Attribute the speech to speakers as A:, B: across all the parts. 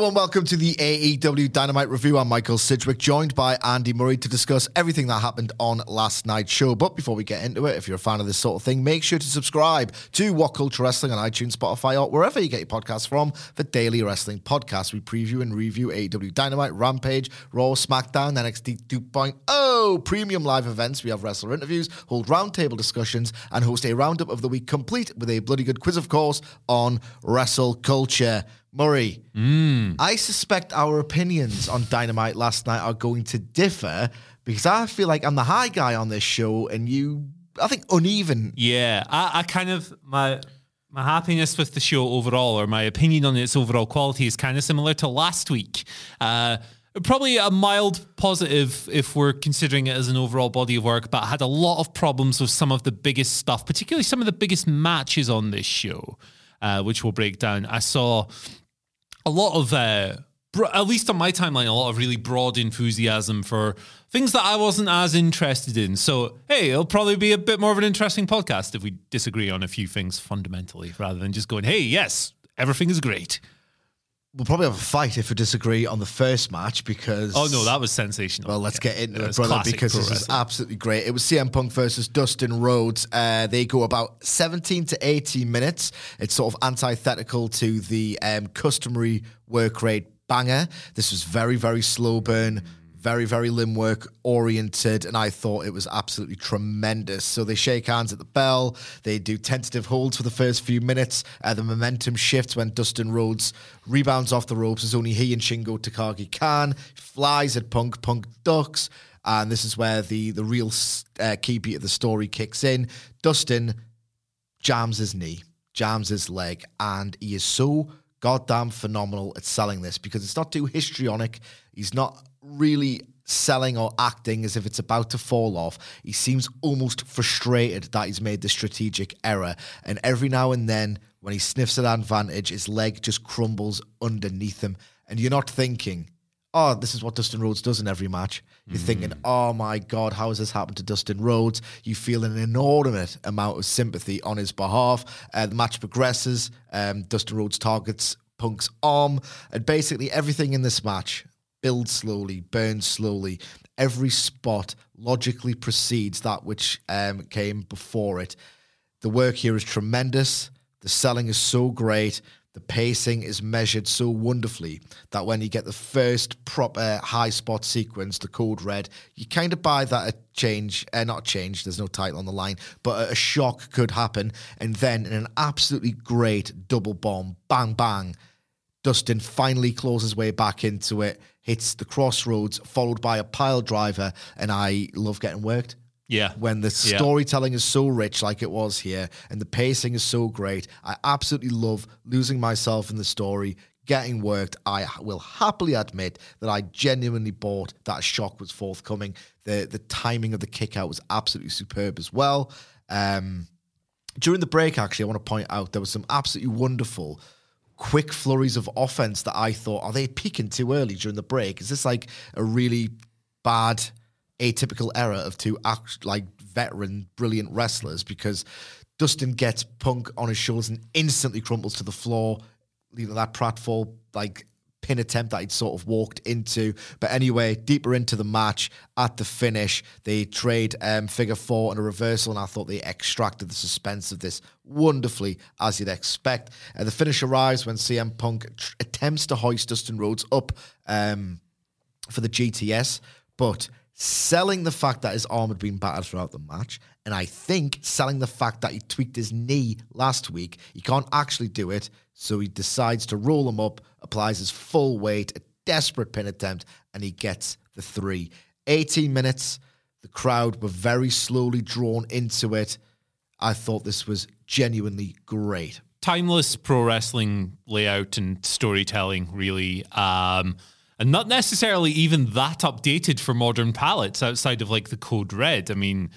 A: Hello and welcome to the AEW Dynamite Review. I'm Michael Sidgwick, joined by Andy Murray to discuss everything that happened on last night's show. But before we get into it, if you're a fan of this sort of thing, make sure to subscribe to What Culture Wrestling on iTunes, Spotify, or wherever you get your podcasts from for daily wrestling podcasts. We preview and review AEW Dynamite, Rampage, Raw, SmackDown, NXT 2.0, premium live events. We have wrestler interviews, hold roundtable discussions, and host a roundup of the week complete with a bloody good quiz, of course, on wrestle culture. Murray, I suspect our opinions on Dynamite last night are going to differ because I feel like I'm the high guy on this show and you, I think, uneven.
B: Yeah, I, I kind of my my happiness with the show overall, or my opinion on its overall quality, is kind of similar to last week. Uh, probably a mild positive if we're considering it as an overall body of work, but I had a lot of problems with some of the biggest stuff, particularly some of the biggest matches on this show, uh, which we'll break down. I saw a lot of, uh, at least on my timeline, a lot of really broad enthusiasm for things that I wasn't as interested in. So, hey, it'll probably be a bit more of an interesting podcast if we disagree on a few things fundamentally rather than just going, hey, yes, everything is great.
A: We'll probably have a fight if we disagree on the first match because.
B: Oh, no, that was sensational.
A: Well, let's
B: Yeah.
A: get into
B: It
A: it, brother, because this is absolutely great. It was CM Punk versus Dustin Rhodes. Uh, they go about 17 to 18 minutes. It's sort of antithetical to the um, customary work rate banger. This was very, very slow burn. Very, very limb work oriented, and I thought it was absolutely tremendous. So they shake hands at the bell. They do tentative holds for the first few minutes. Uh, the momentum shifts when Dustin Rhodes rebounds off the ropes, as only he and Shingo Takagi can. Flies at Punk. Punk ducks, and this is where the the real uh, key beat of the story kicks in. Dustin jams his knee, jams his leg, and he is so goddamn phenomenal at selling this because it's not too histrionic. He's not really selling or acting as if it's about to fall off. He seems almost frustrated that he's made the strategic error. And every now and then, when he sniffs at an advantage, his leg just crumbles underneath him. And you're not thinking, oh, this is what Dustin Rhodes does in every match. You're thinking, oh my God, how has this happened to Dustin Rhodes? You feel an inordinate amount of sympathy on his behalf. Uh, the match progresses. Um, Dustin Rhodes targets Punk's arm. And basically, everything in this match builds slowly, burns slowly. Every spot logically precedes that which um, came before it. The work here is tremendous. The selling is so great. The pacing is measured so wonderfully that when you get the first proper high spot sequence, the code red, you kind of buy that a change, uh, not change, there's no title on the line, but a shock could happen. And then in an absolutely great double bomb, bang, bang, Dustin finally claws his way back into it, hits the crossroads, followed by a pile driver, and I love getting worked
B: Yeah.
A: when the
B: Yeah.
A: storytelling is so rich like it was here and the pacing is so great i absolutely love losing myself in the story getting worked i will happily admit that i genuinely bought that shock was forthcoming the the timing of the kick out was absolutely superb as well um during the break actually i want to point out there was some absolutely wonderful quick flurries of offense that i thought are they peaking too early during the break is this like a really bad atypical error of two act, like veteran brilliant wrestlers because Dustin gets Punk on his shoulders and instantly crumples to the floor. You know that pratfall like pin attempt that he'd sort of walked into. But anyway, deeper into the match, at the finish, they trade um, figure four and a reversal, and I thought they extracted the suspense of this wonderfully, as you'd expect. Uh, the finish arrives when CM Punk tr- attempts to hoist Dustin Rhodes up um, for the GTS, but selling the fact that his arm had been battered throughout the match, and I think selling the fact that he tweaked his knee last week, he can't actually do it, so he decides to roll him up, applies his full weight, a desperate pin attempt, and he gets the three. 18 minutes, the crowd were very slowly drawn into it. I thought this was genuinely great.
B: timeless pro wrestling layout and storytelling, really. Um, and not necessarily even that updated for modern palates outside of like the Code Red. I mean,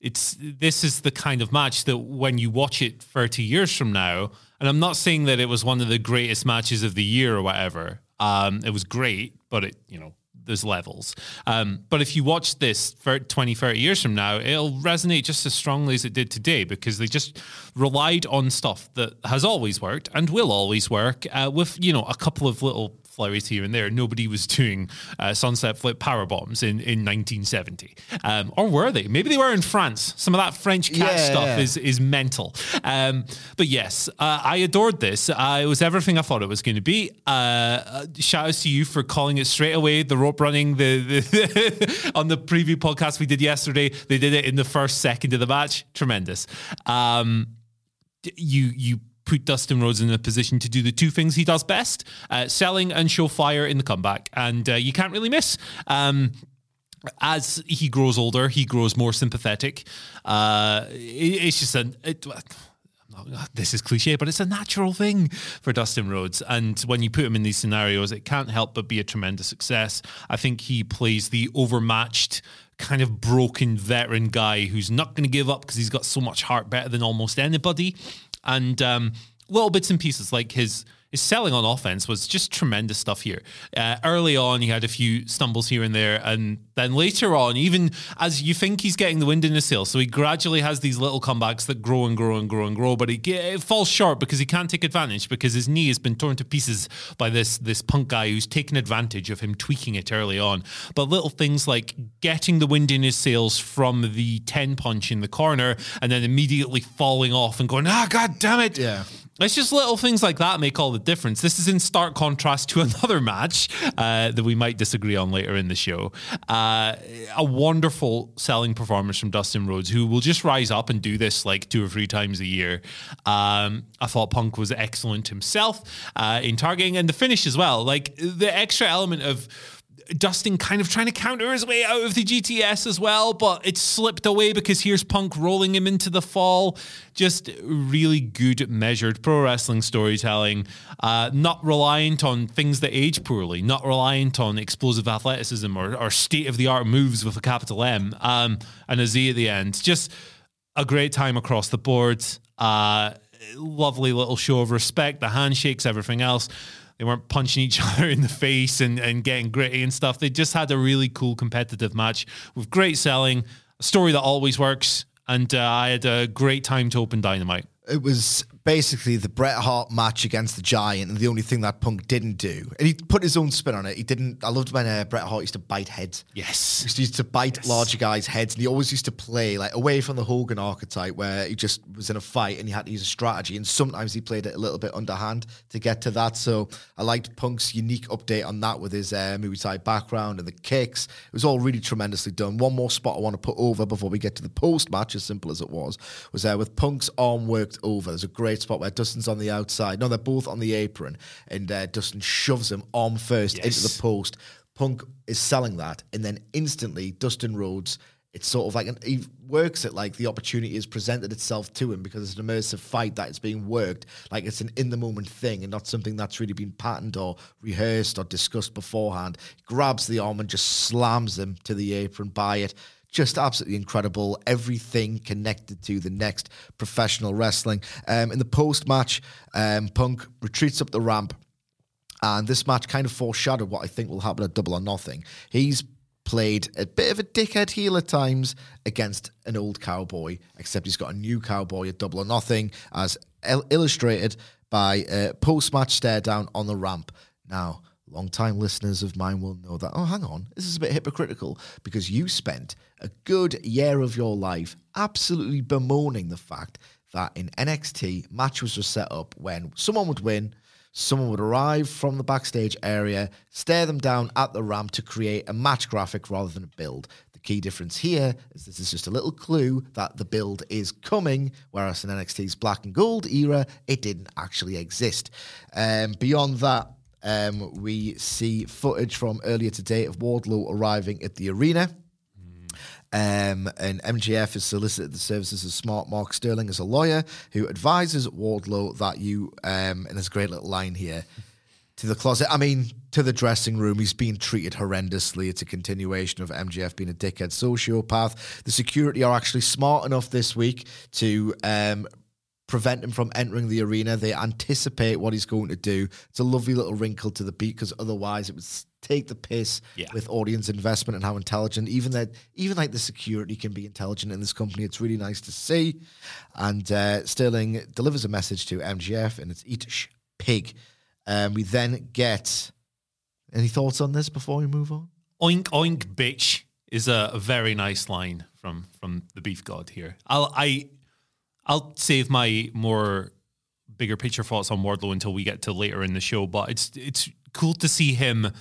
B: it's this is the kind of match that when you watch it 30 years from now, and I'm not saying that it was one of the greatest matches of the year or whatever. Um, it was great, but it, you know, there's levels. Um, but if you watch this for 20, 30 years from now, it'll resonate just as strongly as it did today because they just relied on stuff that has always worked and will always work uh, with, you know, a couple of little flurries here and there. Nobody was doing uh, sunset flip power bombs in, in 1970. Um, or were they? Maybe they were in France. Some of that French cat
A: Yeah,
B: stuff
A: yeah.
B: is is mental. Um, but yes, uh, I adored this. Uh, it was everything I thought it was going to be. Uh, uh, shout out to you for calling it straight away. The rope running the, the on the preview podcast we did yesterday. They did it in the first second of the match. Tremendous. Um, you you put Dustin Rhodes in a position to do the two things he does best: uh, selling and show fire in the comeback, and uh, you can't really miss. Um, as he grows older, he grows more sympathetic. Uh, it- it's just a. It, this is cliche, but it's a natural thing for Dustin Rhodes. And when you put him in these scenarios, it can't help but be a tremendous success. I think he plays the overmatched, kind of broken veteran guy who's not going to give up because he's got so much heart better than almost anybody. And um, little bits and pieces like his his selling on offense was just tremendous stuff here. Uh, early on, he had a few stumbles here and there, and then later on, even as you think he's getting the wind in his sails, so he gradually has these little comebacks that grow and grow and grow and grow, but he it falls short because he can't take advantage because his knee has been torn to pieces by this this punk guy who's taken advantage of him tweaking it early on. But little things like getting the wind in his sails from the ten punch in the corner, and then immediately falling off and going, ah, god damn it,
A: Yeah.
B: It's just little things like that make all the difference. This is in stark contrast to another match uh, that we might disagree on later in the show. Uh, a wonderful selling performance from Dustin Rhodes, who will just rise up and do this like two or three times a year. Um, I thought Punk was excellent himself uh, in targeting and the finish as well. Like the extra element of. Dustin kind of trying to counter his way out of the GTS as well, but it slipped away because here's Punk rolling him into the fall. Just really good, measured pro wrestling storytelling, uh, not reliant on things that age poorly, not reliant on explosive athleticism or, or state of the art moves with a capital M um, and a Z at the end. Just a great time across the board. Uh, lovely little show of respect, the handshakes, everything else. They weren't punching each other in the face and, and getting gritty and stuff. They just had a really cool competitive match with great selling, a story that always works. And uh, I had a great time to open Dynamite.
A: It was basically the Bret Hart match against the Giant, and the only thing that Punk didn't do, and he put his own spin on it. He didn't. I loved when uh, Bret Hart used to bite heads.
B: Yes.
A: He used to bite larger guys' heads, and he always used to play like away from the Hogan archetype, where he just was in a fight and he had to use a strategy. And sometimes he played it a little bit underhand to get to that. So I liked Punk's unique update on that with his uh, movie type background and the kicks. It was all really tremendously done. One more spot I want to put over before we get to the post match, as simple as it was, was uh, with Punk's arm worked over. There's a great spot where Dustin's on the outside. No, they're both on the apron, and uh, Dustin shoves him arm first into the post. Punk is selling that, and then instantly Dustin Rhodes. It's sort of like an, he works it like the opportunity has presented itself to him because it's an immersive fight that is being worked like it's an in the moment thing and not something that's really been patterned or rehearsed or discussed beforehand. He grabs the arm and just slams him to the apron by it. Just absolutely incredible. Everything connected to the next professional wrestling. Um, in the post match, um, Punk retreats up the ramp and this match kind of foreshadowed what I think will happen at Double or Nothing. He's played a bit of a dickhead heel at times against an old cowboy, except he's got a new cowboy at Double or Nothing, as il- illustrated by a post match stare down on the ramp. Now, long-time listeners of mine will know that, oh, hang on, this is a bit hypocritical because you spent a good year of your life absolutely bemoaning the fact that in NXT, matches were set up when someone would win, someone would arrive from the backstage area, stare them down at the ramp to create a match graphic rather than a build. The key difference here is this is just a little clue that the build is coming, whereas in NXT's black and gold era, it didn't actually exist. Um, beyond that, um, we see footage from earlier today of Wardlow arriving at the arena. Um, and MJF has solicited the services of smart Mark Sterling as a lawyer who advises Wardlow that you, um, and there's a great little line here, to the closet. I mean, to the dressing room. He's being treated horrendously. It's a continuation of MJF being a dickhead sociopath. The security are actually smart enough this week to um, prevent him from entering the arena. They anticipate what he's going to do. It's a lovely little wrinkle to the beat because otherwise it would take the piss
B: Yeah.
A: with audience investment and how intelligent even that even like the security can be intelligent in this company. It's really nice to see. And uh, Sterling delivers a message to MJF and it's eat sh- pig. Um, we then get any thoughts on this before we move on?
B: Oink oink bitch is a, a very nice line from from the beef god here. I'll I I'll save my more bigger picture thoughts on Wardlow until we get to later in the show, but it's it's cool to see him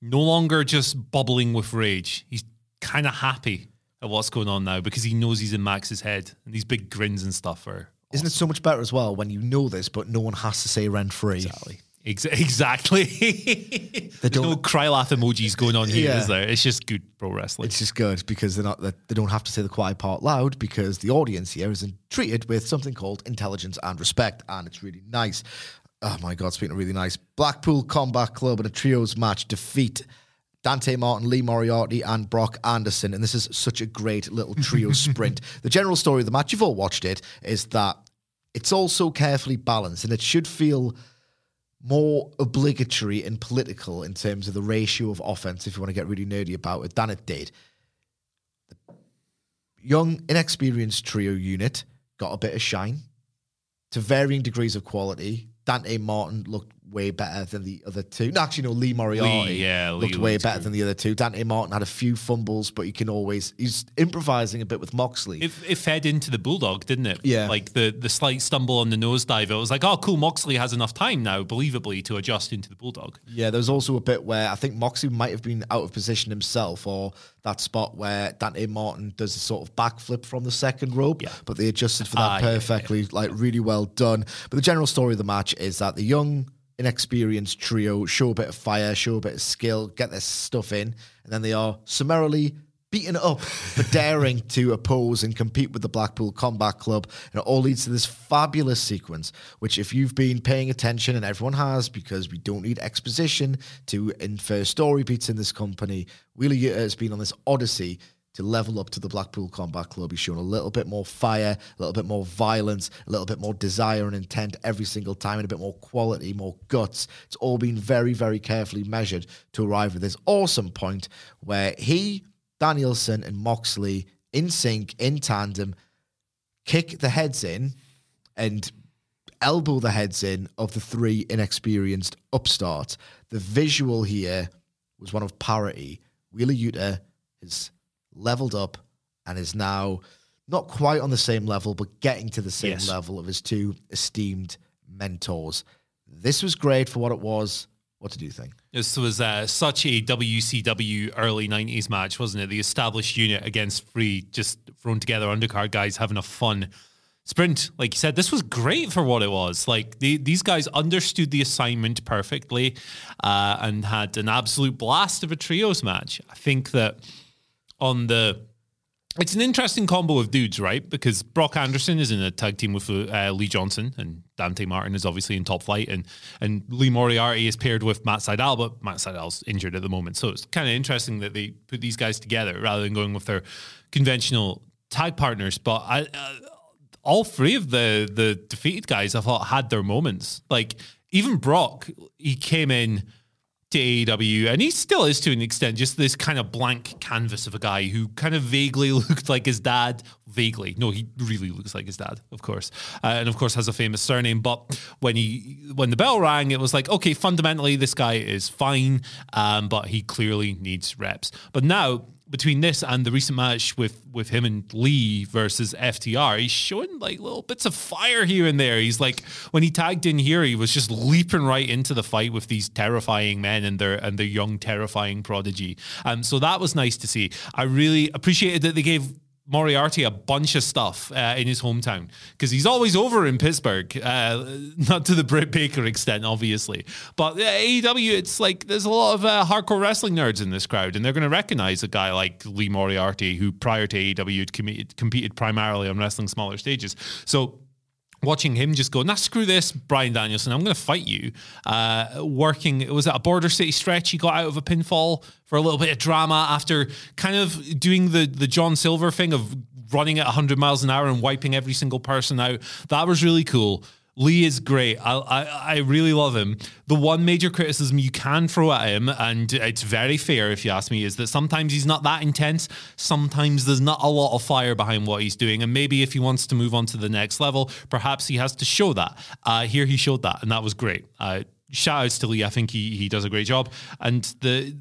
B: no longer just bubbling with rage. He's kind of happy at what's going on now because he knows he's in Max's head and these big grins and stuff are
A: Isn't it so much better as well when you know this, but no one has to say rent free?
B: Exactly. Ex- exactly. There's no
A: don't-
B: cry laugh emojis going on here,
A: Yeah.
B: is there? It's just good pro wrestling.
A: It's just good because they're not they don't have to say the quiet part loud because the audience here is treated with something called intelligence and respect, and it's really nice. Oh my god, speaking of really nice, Blackpool Combat Club in a trios match defeat Dante Martin, Lee Moriarty, and Brock Anderson, and this is such a great little trio sprint. The general story of the match, you've all watched it, is that it's all so carefully balanced, and it should feel more obligatory and political in terms of the ratio of offense, if you want to get really nerdy about it, than it did. The young, inexperienced trio unit got a bit of shine to varying degrees of quality. Dante Martin looked way better than the other two. No, actually, no, Lee Moriarty
B: Lee, yeah, Lee
A: looked way better
B: good.
A: than the other two. Dante Martin had a few fumbles, but he can always, he's improvising a bit with Moxley.
B: It, it fed into the bulldog, didn't it?
A: Yeah.
B: Like the the slight stumble on the nosedive. It was like, oh, cool. Moxley has enough time now, believably, to adjust into the bulldog.
A: Yeah, there was also a bit where I think Moxley might have been out of position himself, or that spot where Dante Martin does a sort of backflip from the second rope,
B: Yeah.
A: but they adjusted for that
B: Ah, yeah,
A: perfectly, like really well done. But the general story of the match is that the young, inexperienced trio show a bit of fire, show a bit of skill, get their stuff in, and then they are summarily beaten up for daring to oppose and compete with the Blackpool Combat Club. And it all leads to this fabulous sequence, which, if you've been paying attention, and everyone has, because we don't need exposition to infer story beats in this company, Wheeler has been on this odyssey to level up to the Blackpool Combat Club. He's shown a little bit more fire, a little bit more violence, a little bit more desire and intent every single time, and a bit more quality, more guts. It's all been very, very carefully measured to arrive at this awesome point where he, Danielson, and Moxley in sync, in tandem, kick the heads in and elbow the heads in of the three inexperienced upstarts. The visual here was one of parity. Wheeler Yuta has leveled up and is now not quite on the same level, but getting to the same
B: Yes.
A: level of his two esteemed mentors. This was great for what it was. What did you think?
B: This was uh, such a WCW early 90s match, wasn't it? The established unit against three just thrown together undercard guys having a fun sprint. Like you said, this was great for what it was. Like the, these guys understood the assignment perfectly uh, and had an absolute blast of a trios match. I think that on the it's an interesting combo of dudes, right? Because Brock Anderson is in a tag team with uh, Lee Johnson, and Dante Martin is obviously in top flight, and and Lee Moriarty is paired with Matt Sydal, but Matt Sydal's injured at the moment, so it's kind of interesting that they put these guys together rather than going with their conventional tag partners. But I, uh, all three of the the defeated guys, I thought had their moments. Like even Brock, he came in to AEW, and he still is to an extent just this kind of blank canvas of a guy who kind of vaguely looked like his dad, vaguely. No, he really looks like his dad, of course, uh, and of course has a famous surname. But when he when the bell rang, it was like, okay, fundamentally this guy is fine, um, but he clearly needs reps. But now between this and the recent match with with him and Lee versus FTR, he's showing like little bits of fire here and there. He's like when he tagged in here, he was just leaping right into the fight with these terrifying men and their and their young terrifying prodigy. Um, so that was nice to see. I really appreciated that they gave Moriarty a bunch of stuff uh, in his hometown because he's always over in Pittsburgh, uh, not to the Britt Baker extent, obviously. But AEW, it's like there's a lot of uh, hardcore wrestling nerds in this crowd, and they're going to recognize a guy like Lee Moriarty, who prior to AEW had competed primarily on wrestling smaller stages. So watching him just go, nah, screw this, Bryan Danielson, I'm going to fight you. Uh, working, it was it a border city stretch? He got out of a pinfall for a little bit of drama after kind of doing the, the John Silver thing of running at 100 miles an hour and wiping every single person out. That was really cool. Lee is great. I, I, I really love him. The one major criticism you can throw at him, and it's very fair if you ask me, is that sometimes he's not that intense. Sometimes there's not a lot of fire behind what he's doing, and maybe if he wants to move on to the next level, perhaps he has to show that. Uh, here he showed that, and that was great. Uh, shout outs to Lee. I think he he does a great job, and the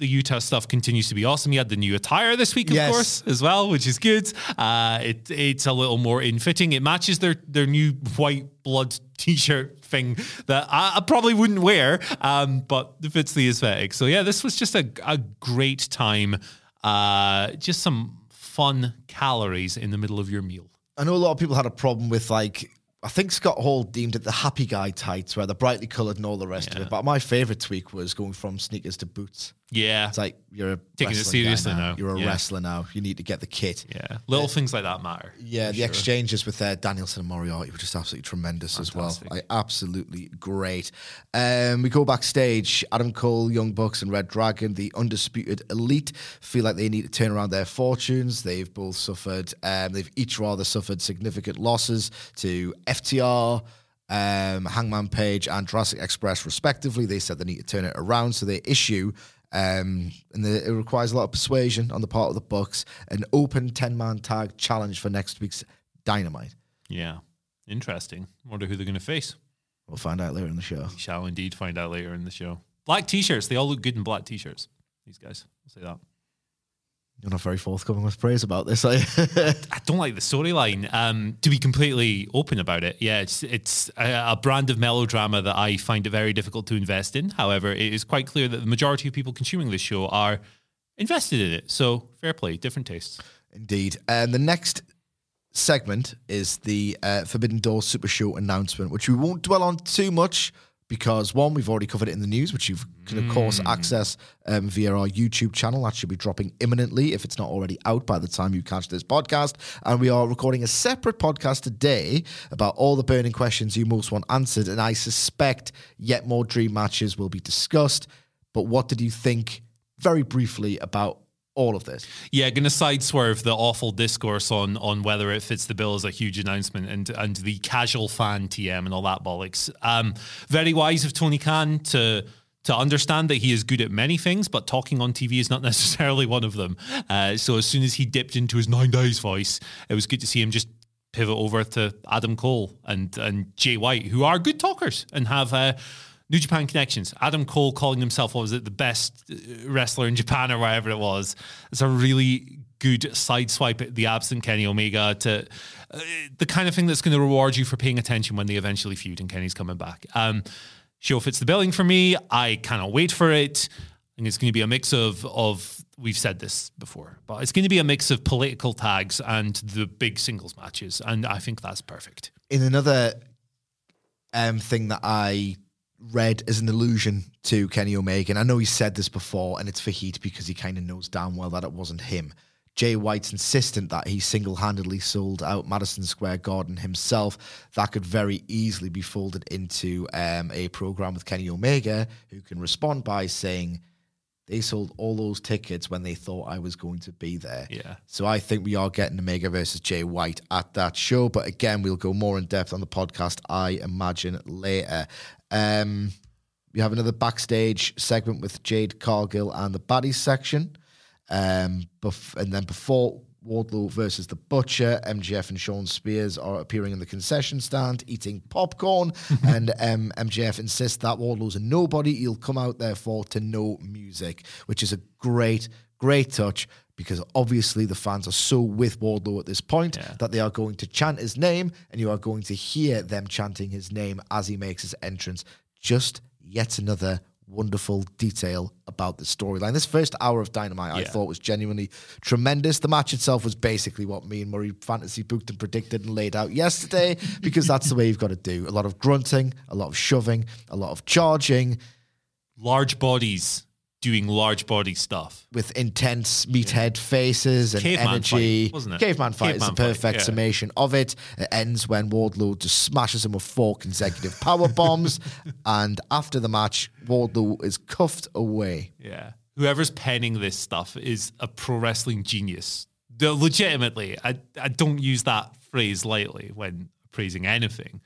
B: the Yuta stuff continues to be awesome. He had the new attire this week, of
A: Yes.
B: course, as well, which is good. Uh, it it's a little more in fitting. It matches their their new white blood T-shirt thing that I, I probably wouldn't wear, um, but it fits the aesthetic. So yeah, this was just a a great time. Uh, just some fun calories in the middle of your meal.
A: I know a lot of people had a problem with like I think Scott Hall deemed it the happy guy tights where they're brightly coloured and all the rest of it. But my favourite tweak was going from sneakers to boots.
B: Yeah,
A: It's like you're a
B: Taking it seriously now.
A: You're a
B: Yeah.
A: wrestler now. You need to get the kit.
B: yeah, little things like that matter.
A: Yeah, the
B: sure.
A: exchanges with uh, Danielson and Moriarty were just absolutely tremendous as well. Like, absolutely great. Um, we go backstage. Adam Cole, Young Bucks, and Red Dragon, the undisputed elite, feel like they need to turn around their fortunes. They've both suffered. Um, they've each rather suffered significant losses to FTR. Um, Hangman Page and Jurassic Express, respectively, they said they need to turn it around. So they issue um, and the, it requires a lot of persuasion on the part of the Bucks. An open ten man tag challenge for next week's Dynamite.
B: Yeah, interesting. Wonder who they're going to face.
A: We'll find out later in the show.
B: We shall indeed find out later in the show. Black t-shirts. They all look good in black t-shirts. These guys. I'll say that.
A: You're not very forthcoming with praise about this, you?
B: I don't like the storyline. Um, to be completely open about it, yeah, it's it's a, a brand of melodrama that I find it very difficult to invest in. However, it is quite clear that the majority of people consuming this show are invested in it. So fair play, different tastes.
A: Indeed. And the next segment is the uh, Forbidden Door Super Show announcement, which we won't dwell on too much because one, we've already covered it in the news, which you can of course access um, via our YouTube channel. That should be dropping imminently if it's not already out by the time you catch this podcast. And we are recording a separate podcast today about all the burning questions you most want answered. And I suspect yet more dream matches will be discussed. But what did you think, very briefly, about all of this?
B: Yeah, going to side the awful discourse on on whether it fits the bill as a huge announcement and and the casual fan TM and all that bollocks. Um, very wise of Tony Khan to to understand that he is good at many things, but talking on TV is not necessarily one of them. Uh, so as soon as he dipped into his nine days voice, it was good to see him just pivot over to Adam Cole and and Jay White, who are good talkers and have. Uh, New Japan connections. Adam Cole calling himself, what was it, the best uh, wrestler in Japan or whatever it was. It's a really good side swipe at the absent Kenny Omega to uh, the kind of thing that's going to reward you for paying attention when they eventually feud and Kenny's coming back. Um, show fits the billing for me. I cannot wait for it. Think it's going to be a mix of of we've said this before, but it's going to be a mix of political tags and the big singles matches, and I think that's perfect.
A: in another um, thing that I read as an allusion to Kenny Omega, and I know he said this before, and it's for heat because he kind of knows damn well that it wasn't him. Jay White's insistent that he single handedly sold out Madison Square Garden himself. That could very easily be folded into um, a program with Kenny Omega, who can respond by saying, they sold all those tickets when they thought I was going to be there.
B: Yeah.
A: So I think we are getting Omega versus Jay White at that show. But again, we'll go more in depth on the podcast, I imagine, later. Um, we have another backstage segment with Jade Cargill and the baddies section. Um, bef- and then before Wardlow versus the Butcher. MJF and Shawn Spears are appearing in the concession stand eating popcorn, and um, MJF insists that Wardlow's a nobody. He'll come out therefore to no music, which is a great, great touch because obviously the fans are so with Wardlow at this point that they are going to chant his name, and you are going to hear them chanting his name as he makes his entrance. Just yet another wonderful detail about the storyline. This first hour of Dynamite, I thought was genuinely tremendous. The match itself was basically what me and Murray fantasy booked and predicted and laid out yesterday because that's the way you've got to do. A lot of grunting, a lot of shoving, a lot of charging
B: Large bodies doing large body stuff.
A: with intense meathead faces and
B: Caveman
A: energy.
B: fight, wasn't it?
A: Caveman fight is
B: Caveman
A: the
B: fight,
A: perfect
B: yeah.
A: summation of it. It ends when Wardlow just smashes him with four consecutive power bombs, and after the match, Wardlow is cuffed away.
B: Yeah. Whoever's penning this stuff is a pro wrestling genius. Legitimately, I, I don't use that phrase lightly when praising anything.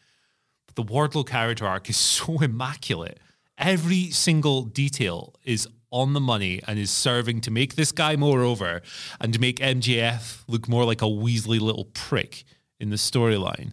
B: But the Wardlow character arc is so immaculate. Every single detail is on the money and is serving to make this guy more over and to make MJF look more like a Weasley little prick in the storyline.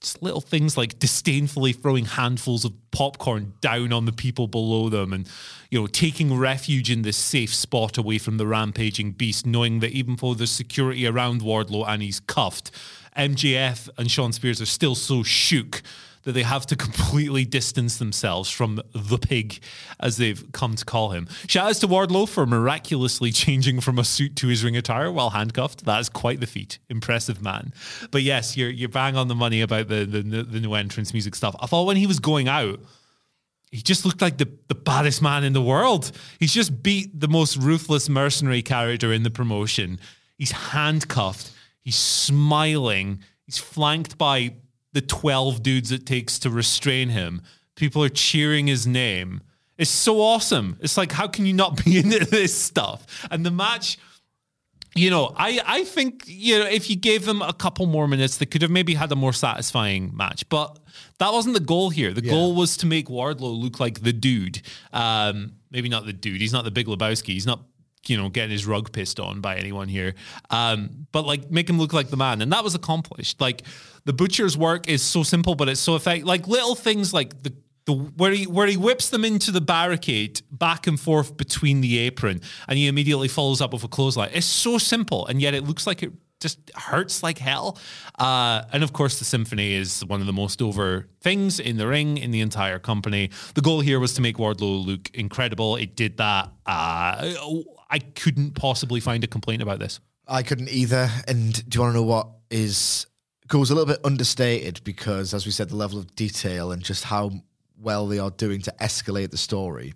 B: Just little things like disdainfully throwing handfuls of popcorn down on the people below them and, you know, taking refuge in this safe spot away from the rampaging beast, knowing that even though there's security around Wardlow and he's cuffed, MJF and Shawn Spears are still so shook that they have to completely distance themselves from the pig, as they've come to call him. Shout outs to Wardlow for miraculously changing from a suit to his ring attire while handcuffed. That is quite the feat. Impressive man. But yes, you're you're bang on the money about the the, the new entrance music stuff. I thought when he was going out, he just looked like the, the baddest man in the world. He's just beat the most ruthless mercenary character in the promotion. He's handcuffed. He's smiling. He's flanked by the 12 dudes it takes to restrain him. People are cheering his name. It's so awesome. It's like, how can you not be into this stuff? And the match you know, I, I think, you know, if you gave them a couple more minutes, they could have maybe had a more satisfying match. But that wasn't the goal here. The goal was to make Wardlow look like the dude. Um, maybe not the dude. He's not the big Lebowski. He's not, you know, getting his rug pissed on by anyone here. Um, but like make him look like the man. And that was accomplished. Like the butcher's work is so simple, but it's so effective. Like little things like the the where he where he whips them into the barricade back and forth between the apron and he immediately follows up with a clothesline. It's so simple and yet it looks like it just hurts like hell. Uh, and of course, the symphony is one of the most over things in the ring in the entire company. The goal here was to make Wardlow look incredible. It did that. Uh, I couldn't possibly find a complaint about this.
A: I couldn't either. And do you want to know what is goes a little bit understated because, as we said, the level of detail and just how well they are doing to escalate the story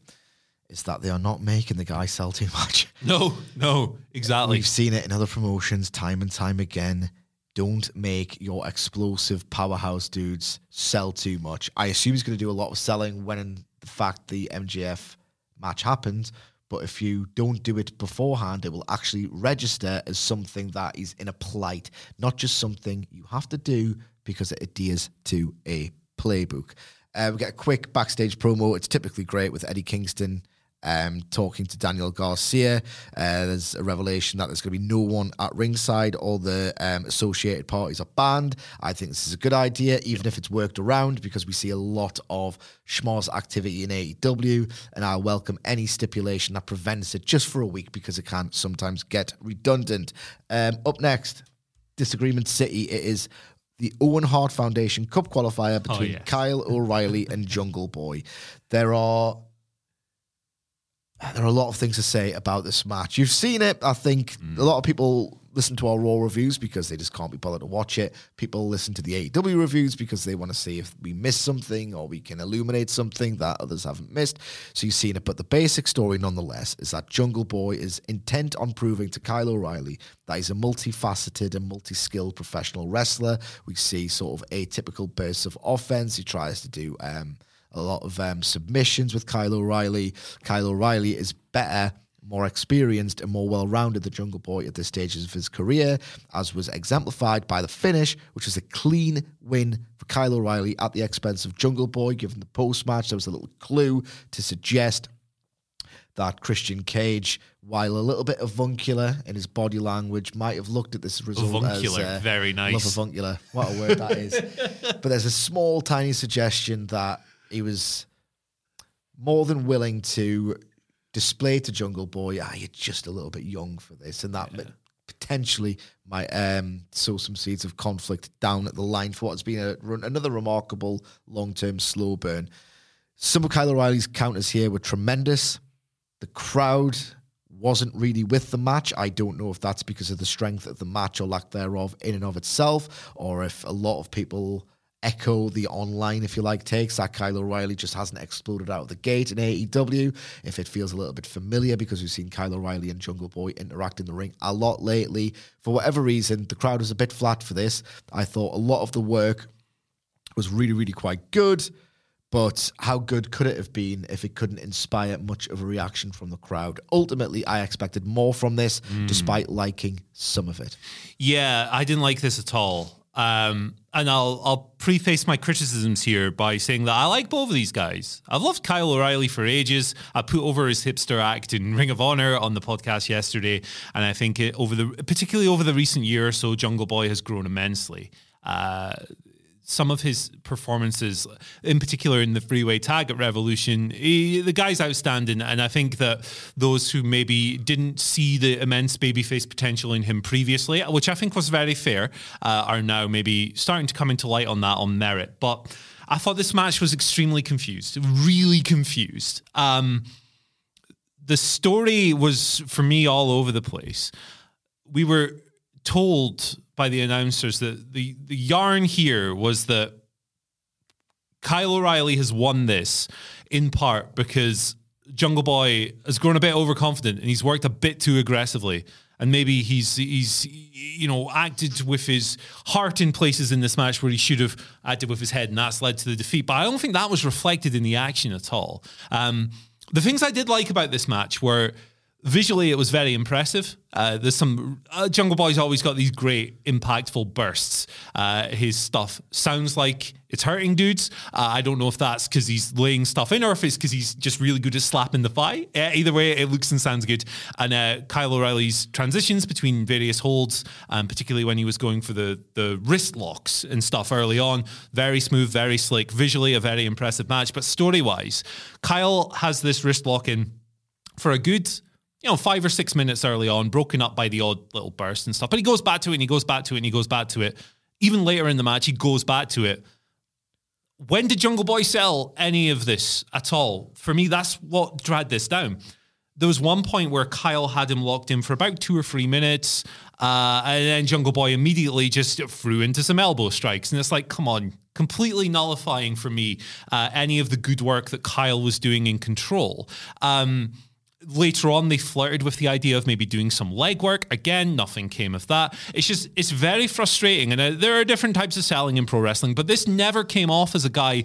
A: is that they are not making the guy sell too much.
B: No, no, exactly.
A: We've seen it in other promotions time and time again. Don't make your explosive powerhouse dudes sell too much. I assume he's going to do a lot of selling when, in the fact, the MJF match happens. But if you don't do it beforehand, it will actually register as something that is in a plight, not just something you have to do because it adheres to a playbook. Uh, we get a quick backstage promo. It's typically great with Eddie Kingston um, talking to Daniel Garcia. Uh, there's a revelation that there's going to be no one at ringside. All the um, associated parties are banned. I think this is a good idea, even if it's worked around, because we see a lot of schmoz activity in AEW, and I welcome any stipulation that prevents it just for a week because it can sometimes get redundant. Um, up next, Disagreement City. It is the Owen Hart Foundation Cup qualifier between
B: yes.
A: Kyle O'Reilly and Jungle Boy. There are there are a lot of things to say about this match. You've seen it. I think a lot of people listen to our Raw reviews because they just can't be bothered to watch it. People listen to the AEW reviews because they want to see if we missed something or we can illuminate something that others haven't missed. So you've seen it. But the basic story, nonetheless, is that Jungle Boy is intent on proving to Kyle O'Reilly that he's a multifaceted and multi skilled professional wrestler. We see sort of atypical bursts of offense. He tries to do. Um, a lot of um, submissions with Kyle O'Reilly. Kyle O'Reilly is better, more experienced, and more well rounded than Jungle Boy at this stage of his career, as was exemplified by the finish, which was a clean win for Kyle O'Reilly at the expense of Jungle Boy. Given the post match, there was a little clue to suggest that Christian Cage, while a little bit avuncular in his body language, might have looked at this result
B: Avuncular,
A: as uh,
B: very nice.
A: Love avuncular, what a word that is. but there's a small, tiny suggestion that he was more than willing to display to Jungle Boy, ah, you're just a little bit young for this, and that potentially might um, sow some seeds of conflict down at the line for what's been a, another remarkable long-term slow burn. Some of Kyle O'Reilly's counters here were tremendous. The crowd wasn't really with the match. I don't know if that's because of the strength of the match or lack thereof in and of itself, or if a lot of people echo the online, if you like, takes that Kyle O'Reilly just hasn't exploded out of the gate in AEW. If it feels a little bit familiar because we've seen Kyle O'Reilly and Jungle Boy interact in the ring a lot lately. For whatever reason, the crowd was a bit flat for this. I thought a lot of the work was really, really quite good. But how good could it have been if it couldn't inspire much of a reaction from the crowd? Ultimately, I expected more from this, hmm. despite liking some of it.
B: Yeah, I didn't like this at all. Um, and I'll I'll preface my criticisms here by saying that I like both of these guys. I've loved Kyle O'Reilly for ages. I put over his hipster act in Ring of Honor on the podcast yesterday, and I think it, over the particularly over the recent year or so, Jungle Boy has grown immensely. Uh, some of his performances, in particular in the freeway tag at Revolution, he, the guy's outstanding. And I think that those who maybe didn't see the immense babyface potential in him previously, which I think was very fair, uh, are now maybe starting to come into light on that on merit. But I thought this match was extremely confused, really confused. Um, the story was, for me, all over the place. We were told by the announcers that the, the yarn here was that Kyle O'Reilly has won this in part because Jungle Boy has grown a bit overconfident and he's worked a bit too aggressively. And maybe he's he's you know acted with his heart in places in this match where he should have acted with his head, and that's led to the defeat. But I don't think that was reflected in the action at all. Um, the things I did like about this match were visually it was very impressive. Uh, there's some uh, Jungle Boy's always got these great impactful bursts. Uh, his stuff sounds like it's hurting dudes. Uh, I don't know if that's because he's laying stuff in or if it's because he's just really good at slapping the thigh. Uh, either way, it looks and sounds good. And uh, Kyle O'Reilly's transitions between various holds, um, particularly when he was going for the the wrist locks and stuff early on, very smooth, very slick. Visually, a very impressive match. But story wise, Kyle has this wrist lock in for a good you know, five or six minutes early on, broken up by the odd little burst and stuff. But he goes back to it and he goes back to it and he goes back to it. Even later in the match, he goes back to it. When did Jungle Boy sell any of this at all? For me, that's what dragged this down. There was one point where Kyle had him locked in for about two or three minutes, uh, and then Jungle Boy immediately just threw into some elbow strikes. And it's like, come on, completely nullifying for me uh, any of the good work that Kyle was doing in control. Um, later on they flirted with the idea of maybe doing some legwork. Again nothing came of that. It's just it's very frustrating. And uh, there are different types of selling in pro wrestling but this never came off as a guy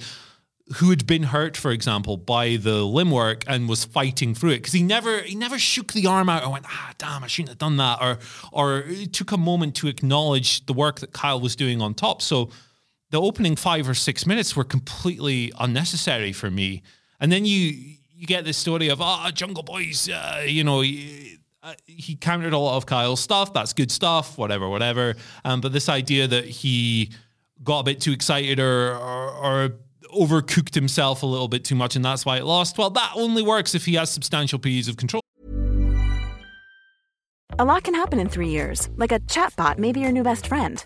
B: who had been hurt for example by the limb work and was fighting through it. Because he never he never shook the arm out and went ah damn I shouldn't have done that or or took a moment to acknowledge the work that Kyle was doing on top. So the opening 5 or 6 minutes were completely unnecessary for me. And then you you get this story of ah, oh, Jungle Boys, uh, you know. He, uh, he countered a lot of Kyle's stuff. That's good stuff, whatever, whatever. Um, but this idea that he got a bit too excited or, or, or overcooked himself a little bit too much, and that's why it lost. Well, that only works if he has substantial periods of control.
C: A lot can happen in three years, like a chatbot may be your new best friend.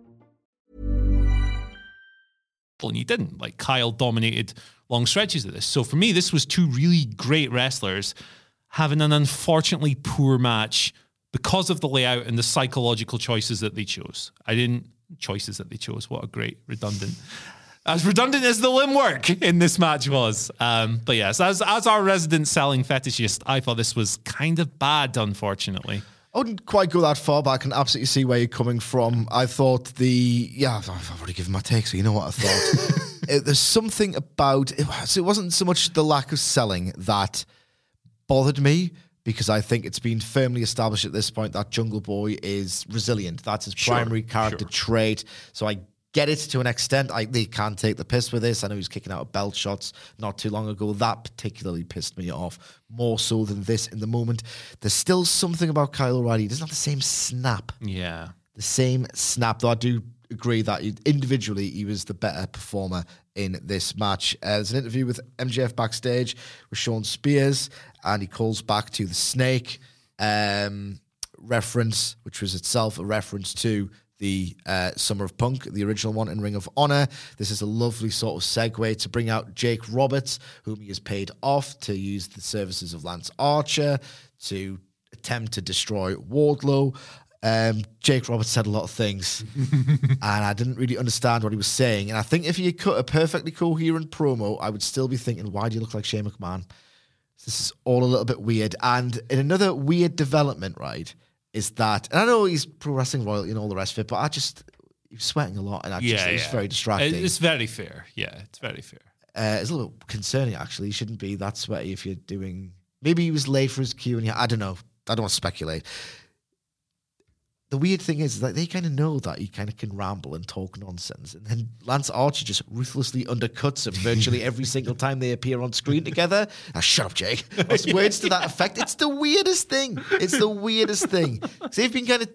B: And he didn't. Like Kyle dominated long stretches of this. So for me, this was two really great wrestlers having an unfortunately poor match because of the layout and the psychological choices that they chose. I didn't choices that they chose. What a great redundant. As redundant as the limb work in this match was. Um, but yes, as as our resident selling fetishist, I thought this was kind of bad, unfortunately.
A: I wouldn't quite go that far, but I can absolutely see where you're coming from. I thought the yeah, I've I've already given my take, so you know what I thought. It- uh, there's something about it, was- it wasn't so much the lack of selling that bothered me because I think it's been firmly established at this point that Jungle Boy is resilient. That's his primary character trait. So I get it to an extent. I they can take the piss with this. I know he was kicking out of belt shots not too long ago. That particularly pissed me off more so than this in the moment. There's still something about Kyle O'Reilly. He doesn't have the same snap
B: Yeah.
A: the same snap. Though I do agree that individually he was the better performer in this match. Uh, there's an interview with MJF backstage with Shawn Spears, and he calls back to the Snake um, reference, which was itself a reference to the uh, Summer of Punk, the original one in Ring of Honor. This is a lovely sort of segue to bring out Jake Roberts, whom he has paid off to use the services of Lance Archer to attempt to destroy Wardlow. Um, Jake Roberts said a lot of things, and I didn't really understand what he was saying. And I think if he had cut a perfectly coherent promo, I would still be thinking, "Why do you look like Shane McMahon?" This is all a little bit weird. And in another weird development, right, is that, and I know he's pro wrestling royalty and all the rest of it, but I just he was sweating a lot, and I just
B: Yeah.
A: it was
B: yeah.
A: very distracting.
B: It's very fair. Yeah, it's very fair.
A: uh, it's a little bit concerning actually. You shouldn't be that sweaty if you're doing. Maybe he was late for his cue, and he, I don't know. I don't want to speculate. The weird thing is that they kind of know that he kind of can ramble and talk nonsense, and then Lance Archer just ruthlessly undercuts him virtually every single time they appear on screen together. Ah, shut up, Jake. Or words to that effect. It's the weirdest thing. It's the weirdest thing. So they've been kind of.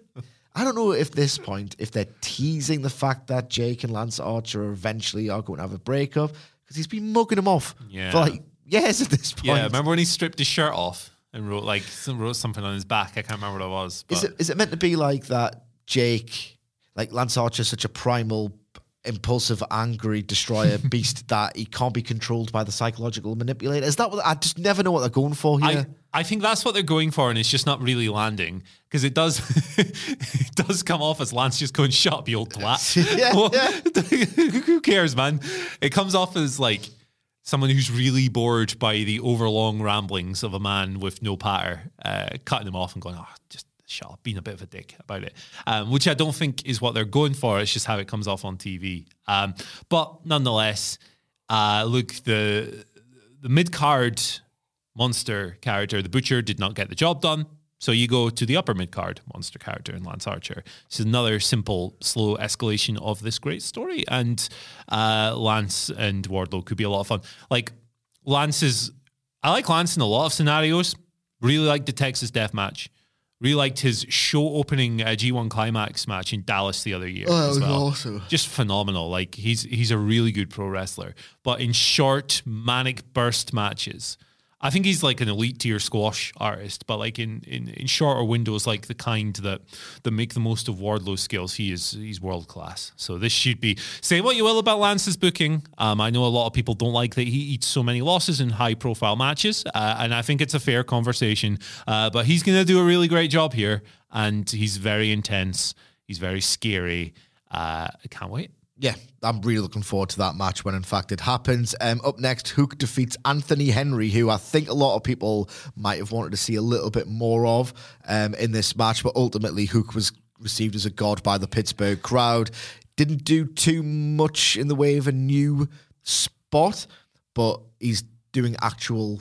A: I don't know if this point, if they're teasing the fact that Jake and Lance Archer eventually are going to have a breakup, because he's been mugging him off
B: Yeah.
A: for like years at this point.
B: Yeah, remember when he stripped his shirt off and wrote like some, wrote something on his back? I can't remember what it was. But
A: Is it is it meant to be like that? Jake, like Lance Archer, such a primal, impulsive, angry destroyer beast that he can't be controlled by the psychological manipulator. Is that what I just never know what they're going for here?
B: I, I think that's what they're going for, and it's just not really landing because it does it does come off as Lance just going, "Shut up, you old twat."
A: Yeah,
B: Well, Who cares, man? It comes off as like someone who's really bored by the overlong ramblings of a man with no patter, uh, cutting him off and going, "Oh, just." Shut up, being a bit of a dick about it, um, which I don't think is what they're going for. It's just how it comes off on TV. Um, but nonetheless, uh, look, the the mid card monster character, the Butcher, did not get the job done. So you go to the upper mid card monster character in Lance Archer. This is another simple, slow escalation of this great story. And uh, Lance and Wardlow could be a lot of fun. Like Lance is, I like Lance in a lot of scenarios. Really like the Texas Death Match. Really liked his show opening uh, G1 Climax match in Dallas the other year.
A: Oh, that
B: as
A: was
B: well.
A: awesome.
B: Just phenomenal. Like he's he's a really good pro wrestler. But in short, manic burst matches, I think he's like an elite tier squash artist. But like in, in, in shorter windows, like the kind that that make the most of Wardlow's skills, he is he's world class. So this should be say what you will about Lance's booking. Um, I know a lot of people don't like that he eats so many losses in high profile matches, uh, and I think it's a fair conversation. Uh, but he's going to do a really great job here, and he's very intense. He's very scary. Uh, I can't wait.
A: Yeah, I'm really looking forward to that match when in fact it happens. Um, up next, Hook defeats Anthony Henry, who I think a lot of people might have wanted to see a little bit more of um, in this match, but ultimately Hook was received as a god by the Pittsburgh crowd. Didn't do too much in the way of a new spot, but he's doing actual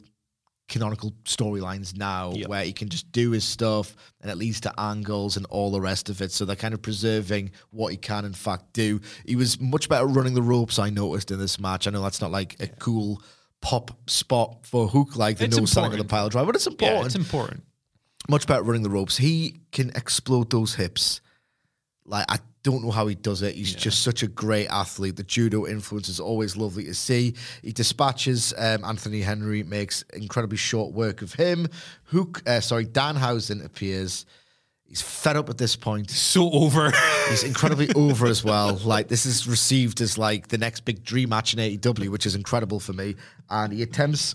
A: canonical storylines now where he can just do his stuff and it leads to angles and all the rest of it. So they're kind of preserving what he can in fact do. He was much better running the ropes, I noticed in this match. I know that's not like a cool pop spot for Hook, like the
B: It's
A: no selling of the pile driver, but it's important.
B: Yeah, it's important.
A: Much better running the ropes. He can explode those hips. Like I don't know how he does it. He's just such a great athlete. The judo influence is always lovely to see. He dispatches um, Anthony Henry, makes incredibly short work of him. Hook, uh, sorry, Danhausen appears. He's fed up at this point.
B: So over.
A: He's incredibly over as well. Like this is received as like the next big dream match in AEW, which is incredible for me. And he attempts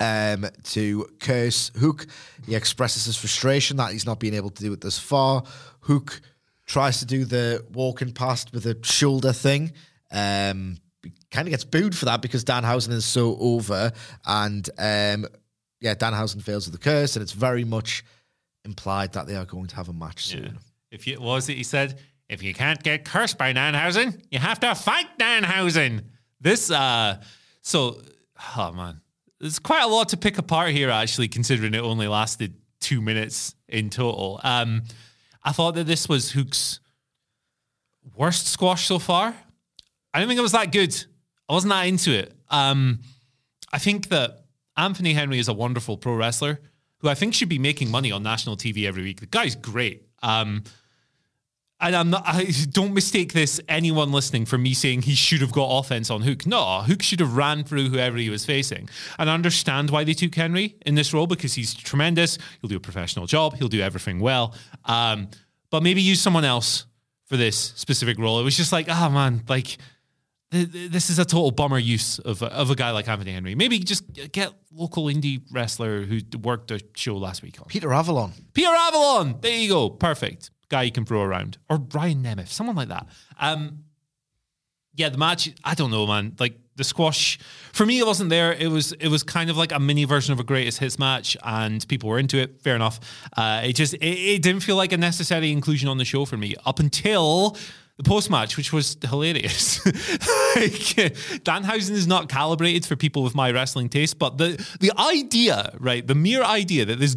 A: um, to curse Hook. He expresses his frustration that he's not being able to do it this far. Hook tries to do the walking past with a shoulder thing. Um, kind of gets booed for that because Danhausen is so over. And um, yeah, Danhausen fails with the curse, and it's very much implied that they are going to have a match soon.
B: If you what was it he said, if you can't get cursed by Danhausen, you have to fight Danhausen. This uh so oh man. There's quite a lot to pick apart here actually, considering it only lasted two minutes in total. Um I thought that this was Hook's worst squash so far. I don't think it was that good. I wasn't that into it. Um I think that Anthony Henry is a wonderful pro wrestler who I think should be making money on national TV every week. The guy's great. Um, and I'm not. I, don't mistake this. Anyone listening for me saying he should have got offense on Hook. No, Hook should have ran through whoever he was facing. And I understand why they took Henry in this role because he's tremendous. He'll do a professional job. He'll do everything well. Um, but maybe use someone else for this specific role. It was just like, oh man, like th- th- this is a total bummer use of a, of a guy like Anthony Henry. Maybe just get local indie wrestler who worked a show last week on.
A: Peter Avalon.
B: Peter Avalon. There you go. Perfect. Guy you can throw around. Or Brian Nemeth, someone like that. Um, yeah, the match, I don't know, man. Like the squash, for me, it wasn't there. It was it was kind of like a mini version of a greatest hits match, and people were into it. Fair enough. Uh, it just it, it didn't feel like a necessary inclusion on the show for me up until the post match, which was hilarious. like, Danhausen is not calibrated for people with my wrestling taste, but the the idea, right, the mere idea that this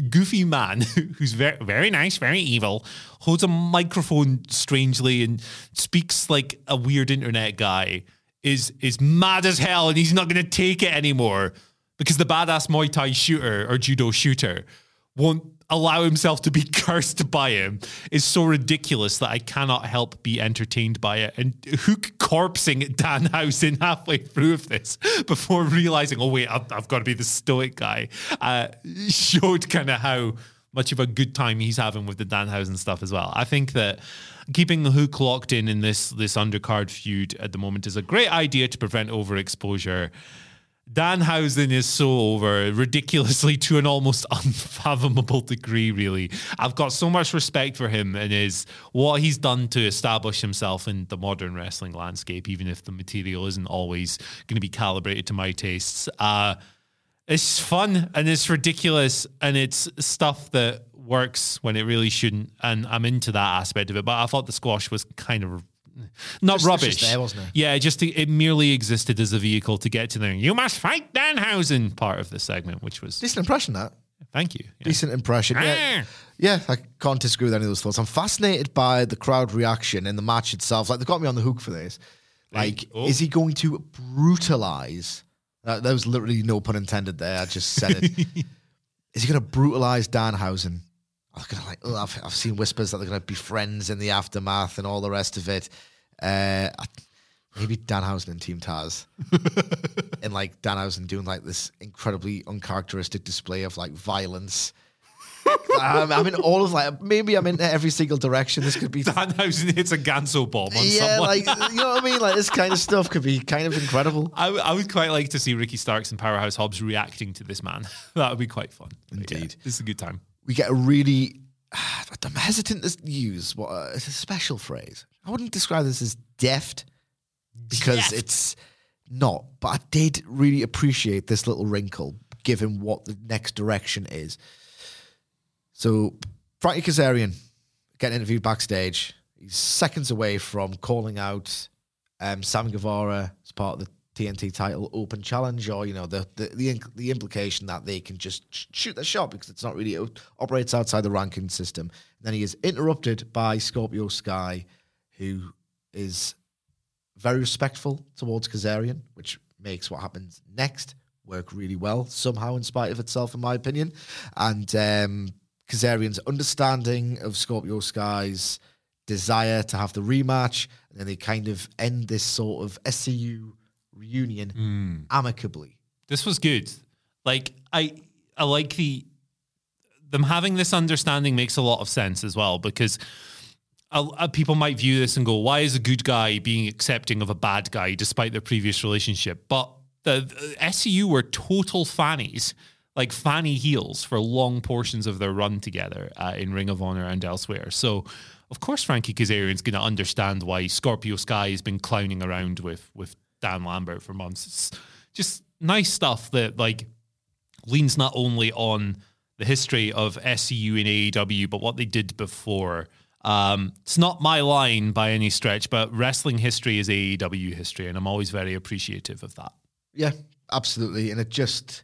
B: goofy man who's very very nice, very evil, holds a microphone strangely and speaks like a weird internet guy is is mad as hell, and he's not going to take it anymore because the badass Muay Thai shooter or judo shooter won't allow himself to be cursed by him is so ridiculous that I cannot help be entertained by it. And Hook corpsing Danhausen halfway through of this before realizing, oh wait, I've, I've got to be the stoic guy, uh, showed kind of how much of a good time he's having with the Danhausen stuff as well. I think that keeping the Hook locked in in this this undercard feud at the moment is a great idea to prevent overexposure. Danhausen is so over, ridiculously to an almost unfathomable degree, really. I've got so much respect for him and his what he's done to establish himself in the modern wrestling landscape, even if the material isn't always going to be calibrated to my tastes. Uh, it's fun and it's ridiculous and it's stuff that works when it really shouldn't. And I'm into that aspect of it. But I thought the squash was kind of not
A: Just-
B: rubbish.
A: just there, wasn't it?
B: Yeah, it just it merely existed as a vehicle to get to the you must fight Danhausen part of the segment, which was
A: Decent impression, that.
B: thank you. Yeah.
A: Decent impression. Yeah.
B: Ah.
A: yeah, I can't disagree with any of those thoughts. I'm fascinated by the crowd reaction in the match itself. Like, they've got me on the hook for this. Like,
B: Oh.
A: is he going to brutalize? Uh, there was literally no pun intended there. I just said it. is he going to brutalize Danhausen? I'm gonna like. Oh, I've, I've seen whispers that they're going to be friends in the aftermath and all the rest of it. Uh, I, maybe Danhausen and Team Taz, and like Dan Danhausen doing like this incredibly uncharacteristic display of like violence. I'm, I'm in all of like maybe I'm in every single direction. This could be
B: Danhausen hits a Ganso bomb on
A: yeah,
B: someone.
A: like you know what I mean. Like this kind of stuff could be kind of incredible.
B: I, I would quite like to see Ricky Starks and Powerhouse Hobbs reacting to this man. that would be quite fun. But yeah,
A: Indeed.
B: this is a good time.
A: We get a really. I'm hesitant to use what uh, it's a special phrase. I wouldn't describe this as deft because
B: Deft.
A: it's not. But I did really appreciate this little wrinkle, given what the next direction is. So Frankie Kazarian getting interviewed backstage. He's seconds away from calling out um, Sam Guevara as part of the TNT title open challenge, or you know the the the, the implication that they can just sh- shoot their shot because it's not really operates outside the ranking system. then he is interrupted by Scorpio Sky, who is very respectful towards Kazarian, which makes what happens next work really well somehow, in spite of itself, in my opinion. And um, Kazarian's understanding of Scorpio Sky's desire to have the rematch, and then they kind of end this sort of SCU reunion amicably.
B: This was good. Like I I like the them having this understanding makes a lot of sense as well because uh, uh, people might view this and go, "Why is a good guy being accepting of a bad guy despite their previous relationship?" But the, the SCU were total fannies, like fanny heels for long portions of their run together uh, in Ring of Honor and elsewhere. So, of course, Frankie Kazarian's going to understand why Scorpio Sky has been clowning around with with Dan Lambert for months. It's just nice stuff that like leans not only on the history of SCU and AEW, but what they did before. Um, it's not my line by any stretch, but wrestling history is AEW history, and I'm always very appreciative of that.
A: Yeah, absolutely. And it just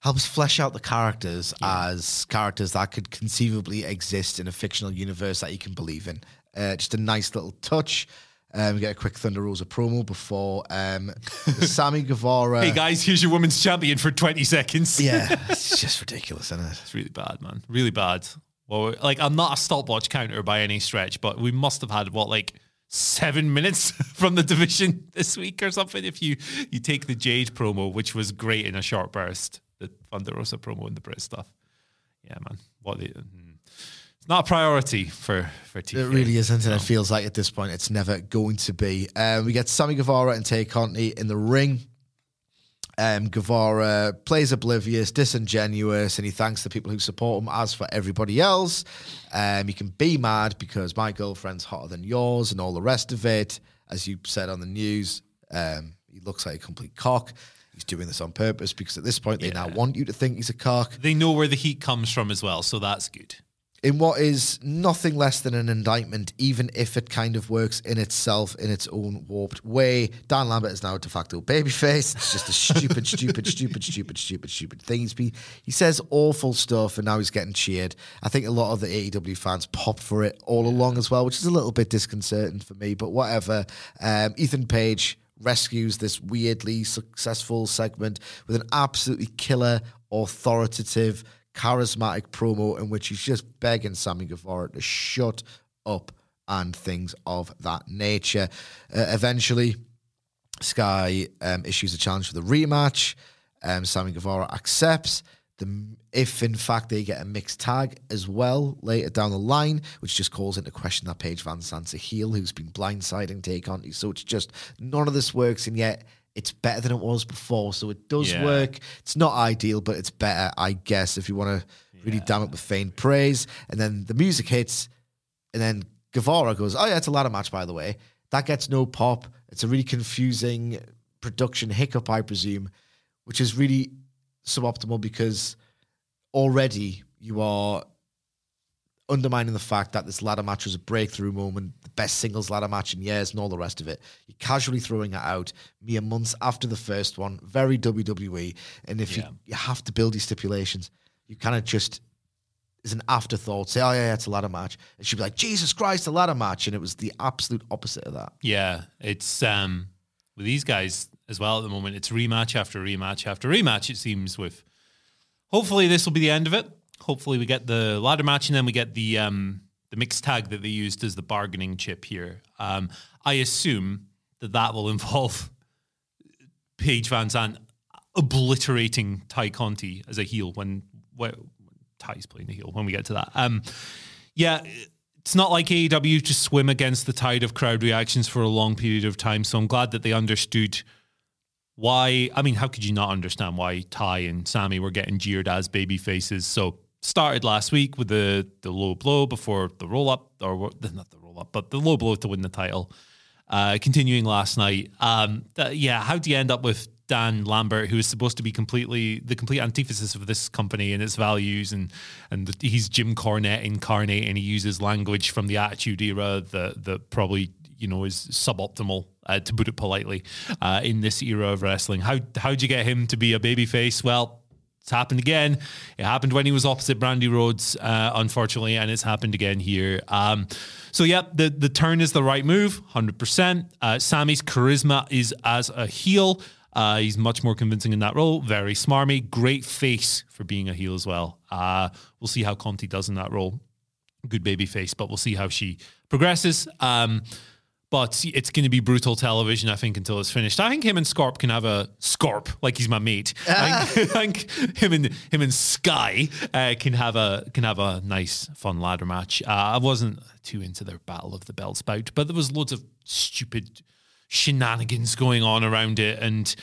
A: helps flesh out the characters as characters that could conceivably exist in a fictional universe that you can believe in. Uh, just a nice little touch. Um, we get a quick Thunder Rosa promo before um, Sammy Guevara.
B: Hey guys, here's your women's champion for 20 seconds.
A: Yeah, it's just ridiculous, isn't it?
B: It's really bad, man. Really bad. Well, like I'm not a stopwatch counter by any stretch, but we must have had what like seven minutes from the division this week or something. If you you take the Jade promo, which was great in a short burst, the Thunder Rosa promo and the Brit stuff. Yeah, man. What the. It's not a priority for for TK.
A: It really isn't, and it feels like at this point it's never going to be. Um, we get Sammy Guevara and Tay Conti in the ring. Um, Guevara plays oblivious, disingenuous, and he thanks the people who support him. As for everybody else, um, you can be mad because my girlfriend's hotter than yours and all the rest of it. As you said on the news, um, he looks like a complete cock. He's doing this on purpose because at this point they now want you to think he's a cock.
B: They know where the heat comes from as well, so that's good.
A: In what is nothing less than an indictment, even if it kind of works in itself in its own warped way. Dan Lambert is now a de facto babyface. It's just a stupid, stupid, stupid, stupid, stupid, stupid thing. Been, he says awful stuff, and now he's getting cheered. I think a lot of the AEW fans pop for it all along as well, which is a little bit disconcerting for me. But whatever. Um, Ethan Page rescues this weirdly successful segment with an absolutely killer, authoritative, charismatic promo in which he's just begging Sammy Guevara to shut up and things of that nature. Uh, eventually, Sky um, issues a challenge for the rematch. Um, Sammy Guevara accepts. The, if in fact they get a mixed tag as well later down the line, which just calls into question that Paige VanZant's a heel who's been blindsiding Take on. So it's just none of this works, and yet it's better than it was before. So it does
B: Yeah.
A: work. It's not ideal, but it's better, I guess, if you want to really damn it with faint praise. And then the music hits, and then Guevara goes, "Oh yeah, it's a ladder match, by the way." That gets no pop. It's a really confusing production hiccup, I presume, which is really suboptimal because already you are undermining the fact that this ladder match was a breakthrough moment, best singles ladder match in years, and all the rest of it. You're casually throwing it out mere months after the first one, very WWE. And if
B: Yeah.
A: you, you have to build these stipulations, you kind of just as an afterthought say, "Oh yeah, yeah, it's a ladder match," and she'd be like, "Jesus Christ, a ladder match," and it was the absolute opposite of that.
B: Yeah, it's um with these guys as well at the moment. It's rematch after rematch after rematch. It seems with. Hopefully, this will be the end of it. Hopefully, we get the ladder match and then we get the um the mixed tag that they used as the bargaining chip here. Um, I assume that that will involve Paige VanZant obliterating Tay Conti as a heel when, when Tay's playing the heel when we get to that. Um, yeah, it's not like AEW to swim against the tide of crowd reactions for a long period of time. So I'm glad that they understood why. I mean, how could you not understand why Tay and Sammy were getting jeered as baby faces? So started last week with the the low blow before the roll up, or not the roll up, but the low blow to win the title. Uh, continuing last night, um, th- yeah, how do you end up with Dan Lambert, who is supposed to be completely the complete antithesis of this company and its values, and and he's Jim Cornette incarnate, and he uses language from the Attitude Era that that probably you know is suboptimal, uh, to put it politely, uh, in this era of wrestling. How how'd you get him to be a babyface? Well, it's happened again. It happened when he was opposite Brandi Rhodes, uh, unfortunately, and it's happened again here. Um, so yeah, the the turn is the right move, hundred percent. Uh, Sammy's charisma is as a heel. Uh, he's much more convincing in that role. Very smarmy. Great face for being a heel as well. Uh, we'll see how Conti does in that role. Good baby face, but we'll see how she progresses. Um, but it's going to be brutal television, I think, until it's finished. I think him and Scorp can have a Scorp, like he's my mate. I, think, I think him and him and Sky uh, can have a can have a nice, fun ladder match. Uh, I wasn't too into their battle of the belts bout, but there was loads of stupid shenanigans going on around it, and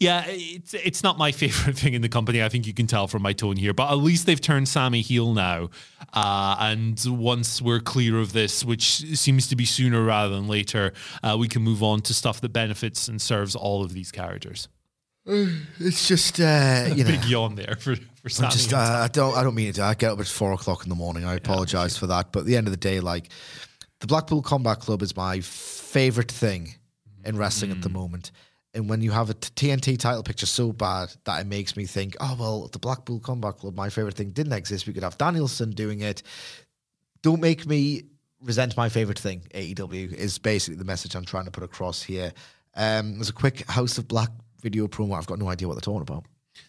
B: yeah, it's it's not my favorite thing in the company. I think you can tell from my tone here, but at least they've turned Sammy heel now. Uh, and once we're clear of this, which seems to be sooner rather than later, uh, we can move on to stuff that benefits and serves all of these characters.
A: It's just uh, you know.
B: Big yawn there for for Sammy.
A: Just, uh, I don't, I don't mean it. I get up at four o'clock in the morning. I apologize for that. But at the end of the day, like the Blackpool Combat Club is my favorite thing in wrestling at the moment. And when you have a TNT title picture so bad that it makes me think, oh well, the Blackpool Combat Club, my favorite thing, didn't exist. We could have Danielson doing it. Don't make me resent my favorite thing. AEW is basically the message I'm trying to put across here. Um, there's a quick House of Black video promo. I've got no idea what they're talking about.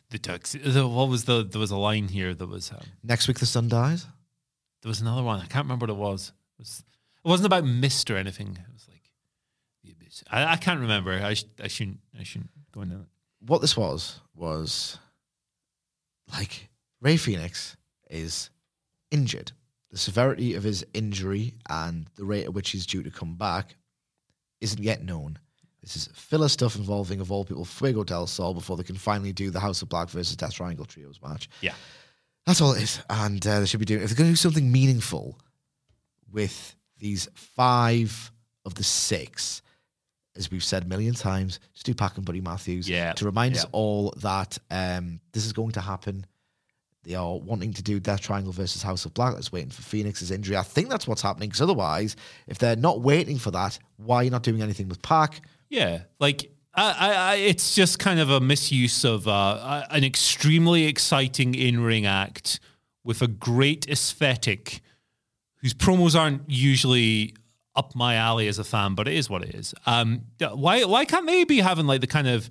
B: the tux. What was the? There was a line here that was. Um,
A: Next week, the sun dies.
B: there was another one. I can't remember what it was. It, was, it wasn't about mist or anything. It was like the abyss. I, I can't remember. I, sh- I shouldn't. I shouldn't go into it.
A: what this was was like Rey Fenix is injured. The severity of his injury and the rate at which he's due to come back isn't yet known. This is filler stuff involving, of all people, Fuego del Sol before they can finally do the House of Black versus Death Triangle Trios match.
B: Yeah.
A: That's all it is. And uh, they should be doing, if they're going to do something meaningful with these five of the six, as we've said a million times, just do Pac and Buddy Matthews
B: Yeah.
A: to remind us all that um, this is going to happen. They are wanting to do Death Triangle versus House of Black. That's waiting for Fenix's injury. I think that's what's happening. Because otherwise, if they're not waiting for that, why are you not doing anything with Pac?
B: Yeah, like I, I, I, it's just kind of a misuse of uh, an extremely exciting in-ring act with a great aesthetic, whose promos aren't usually up my alley as a fan, but it is what it is. Um, why why can't they be having like the kind of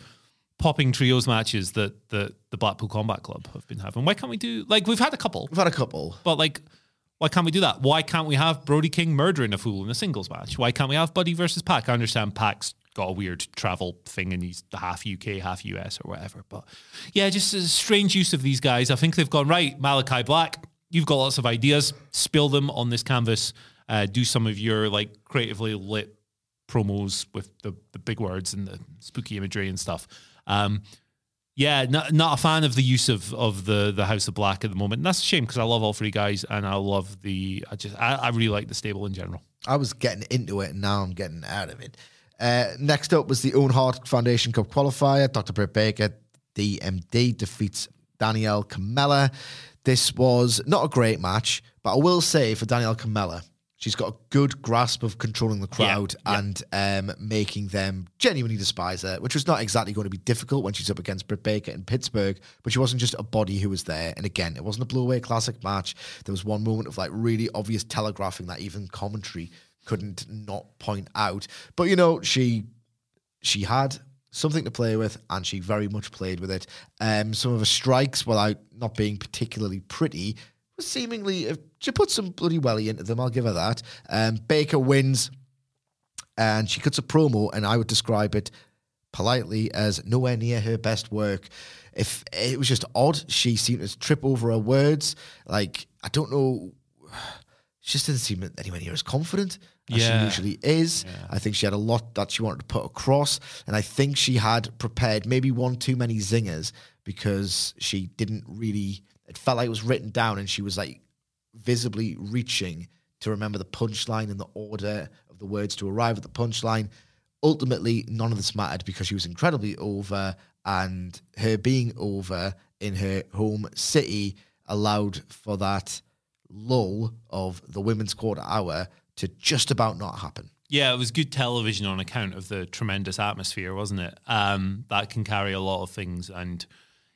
B: popping trios matches that the the Blackpool Combat Club have been having? Why can't we do like we've had a couple,
A: We've had a couple.
B: but like. Why can't we do that? Why can't we have Brody King murdering a fool in a singles match? Why can't we have Buddy versus Pac? I understand Pac's got a weird travel thing and he's half UK, half US or whatever. But yeah, just a strange use of these guys. I think they've gone, right, Malakai Black, you've got lots of ideas. Spill them on this canvas. Uh, do some of your like creatively lit promos with the, the big words and the spooky imagery and stuff. Um, yeah, not, not a fan of the use of of the the House of Black at the moment. And that's a shame because I love all three guys and I love the I just I, I really like the stable in general.
A: I was getting into it and now I'm getting out of it. Uh, next up was the Owen Hart Foundation Cup qualifier. Dr. Britt Baker, DMD, defeats Danielle Kamela. This was not a great match, but I will say for Danielle Kamela, she's got a good grasp of controlling the crowd
B: yeah.
A: and um, making them genuinely despise her, which was not exactly going to be difficult when she's up against Britt Baker in Pittsburgh, but she wasn't just a body who was there. And again, it wasn't a blue away classic match. There was one moment of like really obvious telegraphing that even commentary couldn't not point out. But you know, she she had something to play with, and she very much played with it. Um, some of her strikes, without not being particularly pretty, seemingly she put some bloody welly into them. I'll give her that. Um, Baker wins, and she cuts a promo, and I would describe it politely as nowhere near her best work. If it was just odd, she seemed to trip over her words. Like I don't know. She just didn't seem anywhere near as confident as
B: Yeah.
A: she usually is. I think she had a lot that she wanted to put across, and I think she had prepared maybe one too many zingers because she didn't really. It felt like it was written down, and she was like visibly reaching to remember the punchline and the order of the words to arrive at the punchline. Ultimately, none of this mattered because she was incredibly over, and her being over in her home city allowed for that lull of the women's quarter hour to just about not happen.
B: Yeah, it was good television on account of the tremendous atmosphere, wasn't it? Um, that can carry a lot of things, and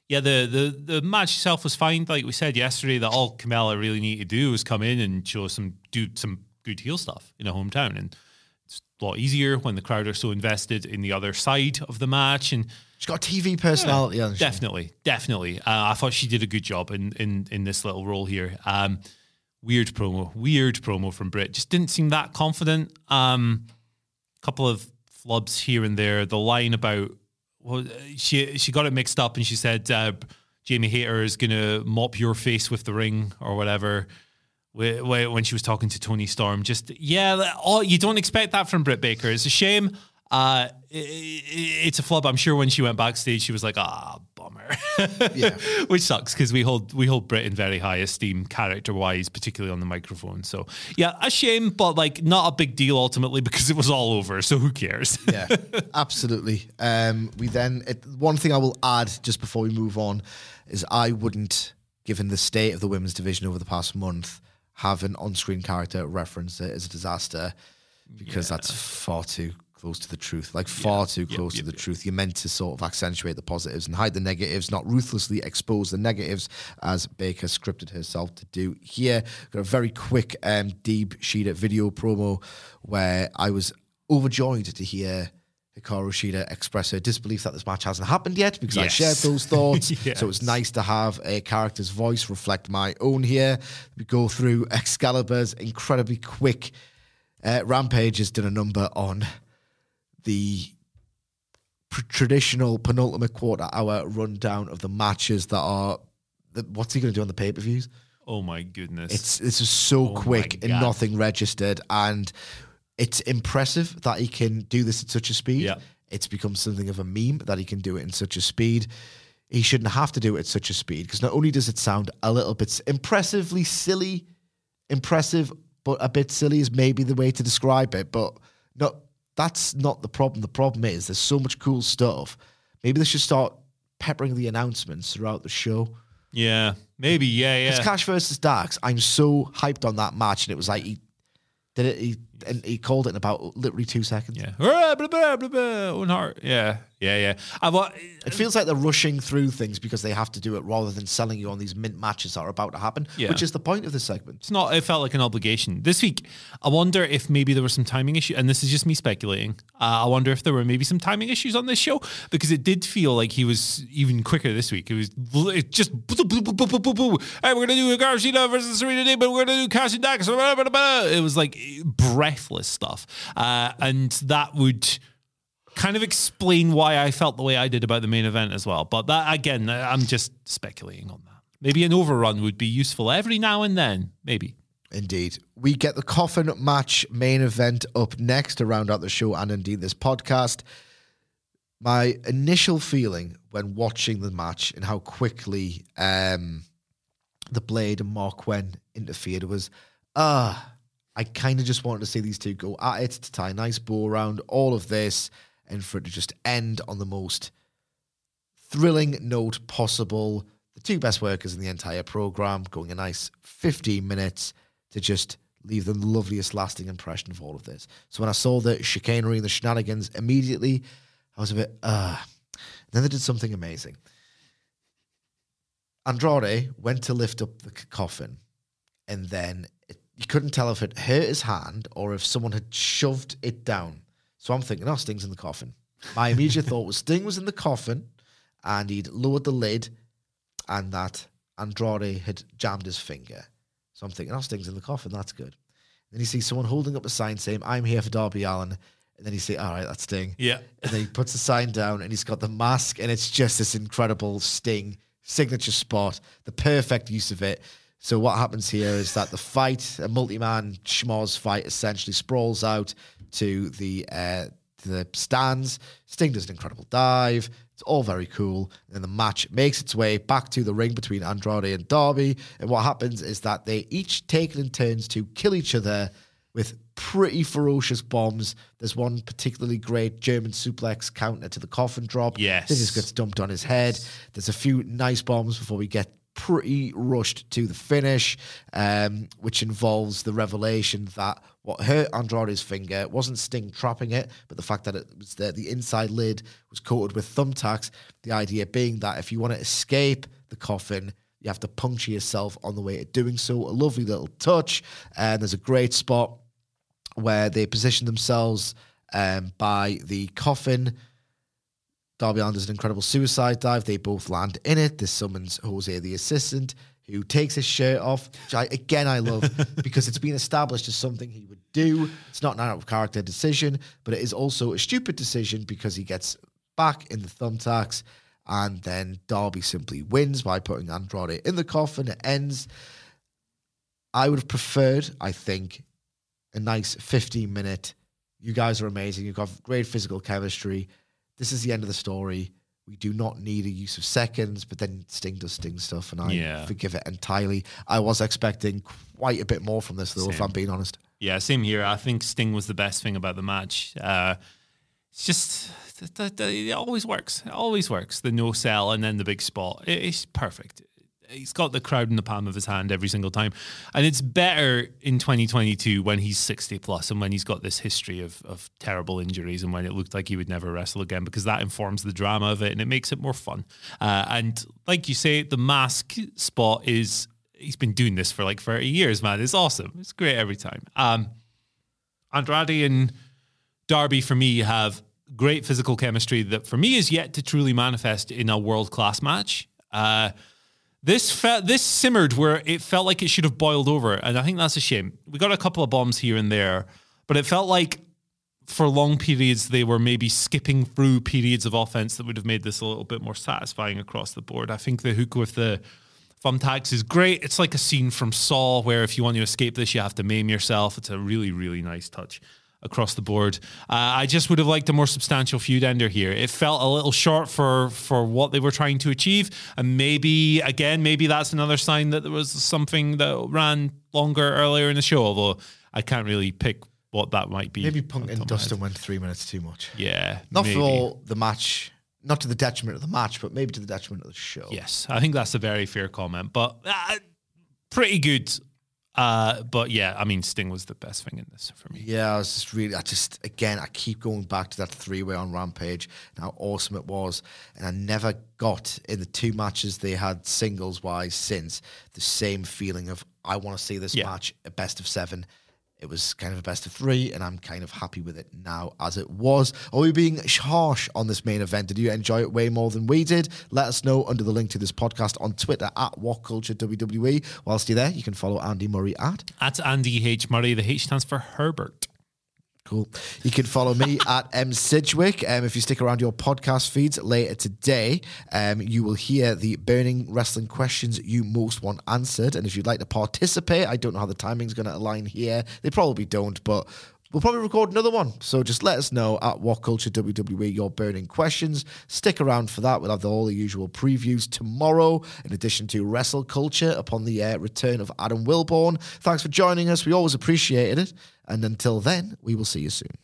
B: yeah, the the the match itself was fine. Like we said yesterday, that all Kamela really need to do is come in and show some do some good heel stuff in a hometown, and it's a lot easier when the crowd are so invested in the other side of the match. And
A: She's got a TV personality, hasn't?
B: Definitely, definitely. Uh, I thought she did a good job in in in this little role here. Um, weird promo, weird promo from Britt. Just didn't seem that confident. Um, couple of flubs here and there. The line about well, she she got it mixed up and she said uh, Jamie Hayter is gonna mop your face with the ring or whatever. wh- wh- When she was talking to Toni Storm, just yeah, oh, you don't expect that from Britt Baker. It's a shame. Uh, i- i- it's a flub. I'm sure when she went backstage, she was like, "Ah, bummer,"
A: Yeah.
B: which sucks because we hold we hold Britt in very high esteem, character wise, particularly on the microphone. So yeah, a shame, but like not a big deal ultimately because it was all over. So who cares?
A: yeah, absolutely. Um, we then it, one thing I will add just before we move on is I wouldn't, given the state of the women's division over the past month, have an on-screen character reference it as a disaster because that's far too close to the truth. Like far too close to the truth. You're meant to sort of accentuate the positives and hide the negatives, not ruthlessly expose the negatives, as Baker scripted herself to do here. Got a very quick um, Deeb Shida video promo where I was overjoyed to hear Hikaru Shida express her disbelief that this match hasn't happened yet because I shared those thoughts.
B: Yes.
A: So it's nice to have a character's voice reflect my own here. We go through Excalibur's incredibly quick uh, Rampage has done a number on the pr- traditional penultimate quarter hour rundown of the matches that are. The, what's he going to do on the pay per views?
B: oh my goodness!
A: It's this is so
B: Oh
A: quick and nothing registered, and it's impressive that he can do this at such a speed.
B: Yeah.
A: It's become something of a meme that he can do it in such a speed. He shouldn't have to do it at such a speed because not only does it sound a little bit impressively silly, impressive, but a bit silly is maybe the way to describe it. But no, that's not the problem. The problem is there's so much cool stuff. Maybe they should start peppering the announcements throughout the show.
B: yeah, maybe yeah, yeah.
A: It's Cash versus Dax. I'm so hyped on that match, and it was like he did it. He and he called it in about literally two seconds.
B: Yeah. Blah, blah, blah, blah, Yeah. Yeah. Yeah. I wa-
A: It feels like they're rushing through things because they have to do it rather than selling you on these mint matches that are about to happen,
B: Yeah.
A: which is the point of this segment.
B: it's not, it felt like an obligation. This week, I wonder if maybe there were some timing issues, and this is just me speculating. Uh, I wonder if there were maybe some timing issues on this show because it did feel like he was even quicker this week. It was it just, boo, boo, boo, boo, boo, boo, hey, we're going to do a Garcia versus Serena Deeb, but we're going to do Dax. blah, blah, blah. It was like stuff. Uh, and that would kind of explain why I felt the way I did about the main event as well. But that again, I'm just speculating on that. Maybe an overrun would be useful every now and then. Maybe.
A: Indeed. We get the coffin match main event up next to round out the show and indeed this podcast. My initial feeling when watching the match and how quickly um, the Blade and Mark Marquand interfered was, ah, I kind of just wanted to see these two go at it to tie a nice bow around all of this and for it to just end on the most thrilling note possible. The two best workers in the entire program going a nice 15 minutes to just leave the loveliest lasting impression of all of this. So when I saw the chicanery and the shenanigans immediately, I was a bit, uh. Then they did something amazing. Andrade went to lift up the coffin, and then it, you couldn't tell if it hurt his hand or if someone had shoved it down. So I'm thinking, oh, Sting's in the coffin. My immediate thought was Sting was in the coffin, and he'd lowered the lid, and that Andrade had jammed his finger. So I'm thinking, oh, Sting's in the coffin. That's good. Then you see someone holding up a sign saying, I'm here for Darby Allin. And then you say, all right, that's Sting.
B: Yeah.
A: And then he puts the sign down and he's got the mask, and it's just this incredible Sting signature spot, the perfect use of it. So what happens here is that the fight, a multi-man schmoz fight, essentially sprawls out to the uh, to the stands. Sting does an incredible dive. It's all very cool. And the match makes its way back to the ring between Andrade and Darby. And what happens is that they each take it in turns to kill each other with pretty ferocious bombs. There's one particularly great German suplex counter to the coffin drop.
B: Yes.
A: This just gets dumped on his head. There's a few nice bombs before we get pretty rushed to the finish, um, which involves the revelation that what hurt Andrade's finger wasn't Sting trapping it, but the fact that it was the, the inside lid was coated with thumbtacks. The idea being that if you want to escape the coffin, you have to puncture yourself on the way to doing so. A lovely little touch. And there's a great spot where they position themselves um, by the coffin Darby Allin does an incredible suicide dive. They both land in it. This summons Jose, the assistant, who takes his shirt off, which I, again I love because it's been established as something he would do. It's not an out of character decision, but it is also a stupid decision because he gets back in the thumbtacks, and then Darby simply wins by putting Andrade in the coffin. It ends. I would have preferred, I think, a nice 15 minute. You guys are amazing. You've got great physical chemistry. This is the end of the story. We do not need a use of seconds, but then Sting does Sting stuff, and I
B: Yeah.
A: forgive it entirely. I was expecting quite a bit more from this, though, if I'm being honest.
B: Yeah, same here. I think Sting was the best thing about the match. Uh, it's just it always works. It always works. The no sell and then the big spot. It- It's perfect. He's got the crowd in the palm of his hand every single time, and it's better in 2022 when he's 60 plus and when he's got this history of of terrible injuries and when it looked like he would never wrestle again because that informs the drama of it and it makes it more fun. Uh, and like you say, the mask spot is he's been doing this for like 30 years, man. It's awesome. It's great every time. Um, Andrade and Darby for me have great physical chemistry that for me is yet to truly manifest in a world class match. Uh, this fe- this simmered where it felt like it should have boiled over, and I think that's a shame. We got a couple of bombs here and there, but it felt like for long periods they were maybe skipping through periods of offense that would have made this a little bit more satisfying across the board. I think the hook with the thumbtacks is great. It's like a scene from Saw where if you want to escape this, you have to maim yourself. It's a really, really nice touch across the board. Uh, I just would have liked a more substantial feud ender here. It felt a little short for for what they were trying to achieve, and maybe again, maybe that's another sign that there was something that ran longer earlier in the show. Although I can't really pick what that might be.
A: Maybe Punk and
B: top of my
A: Dustin went three minutes too much.
B: Yeah,
A: Not
B: maybe.
A: for the match, not to the detriment of the match, but maybe to the detriment of the show.
B: Yes, I think that's a very fair comment, but uh, pretty good. Uh, but yeah, I mean, Sting was the best thing in this for me.
A: Yeah, I was just really, I just, again, I keep going back to that three way on Rampage and how awesome it was. And I never got in the two matches they had singles wise since the same feeling of, I want to see this
B: Yeah.
A: match a best of seven. It was kind of a best of three, and I'm kind of happy with it now as it was. Are we being harsh on this main event? Did you enjoy it way more than we did? Let us know under the link to this podcast on Twitter at What Culture WWE. Whilst you're there, you can follow Andy Murray at
B: At Andy H. Murray, the H stands for Herbert.
A: Cool. You can follow me at M Sidgwick. Um, if you stick around your podcast feeds later today, um, you will hear the burning wrestling questions you most want answered. And if you'd like to participate, I don't know how the timing's going to align here. They probably don't, but we'll probably record another one. So just let us know at What Culture WWE your burning questions. Stick around for that. We'll have all the usual previews tomorrow, in addition to Wrestle Culture upon the uh, return of Adam Wilborn. Thanks for joining us. We always appreciated it. And until then, we will see you soon.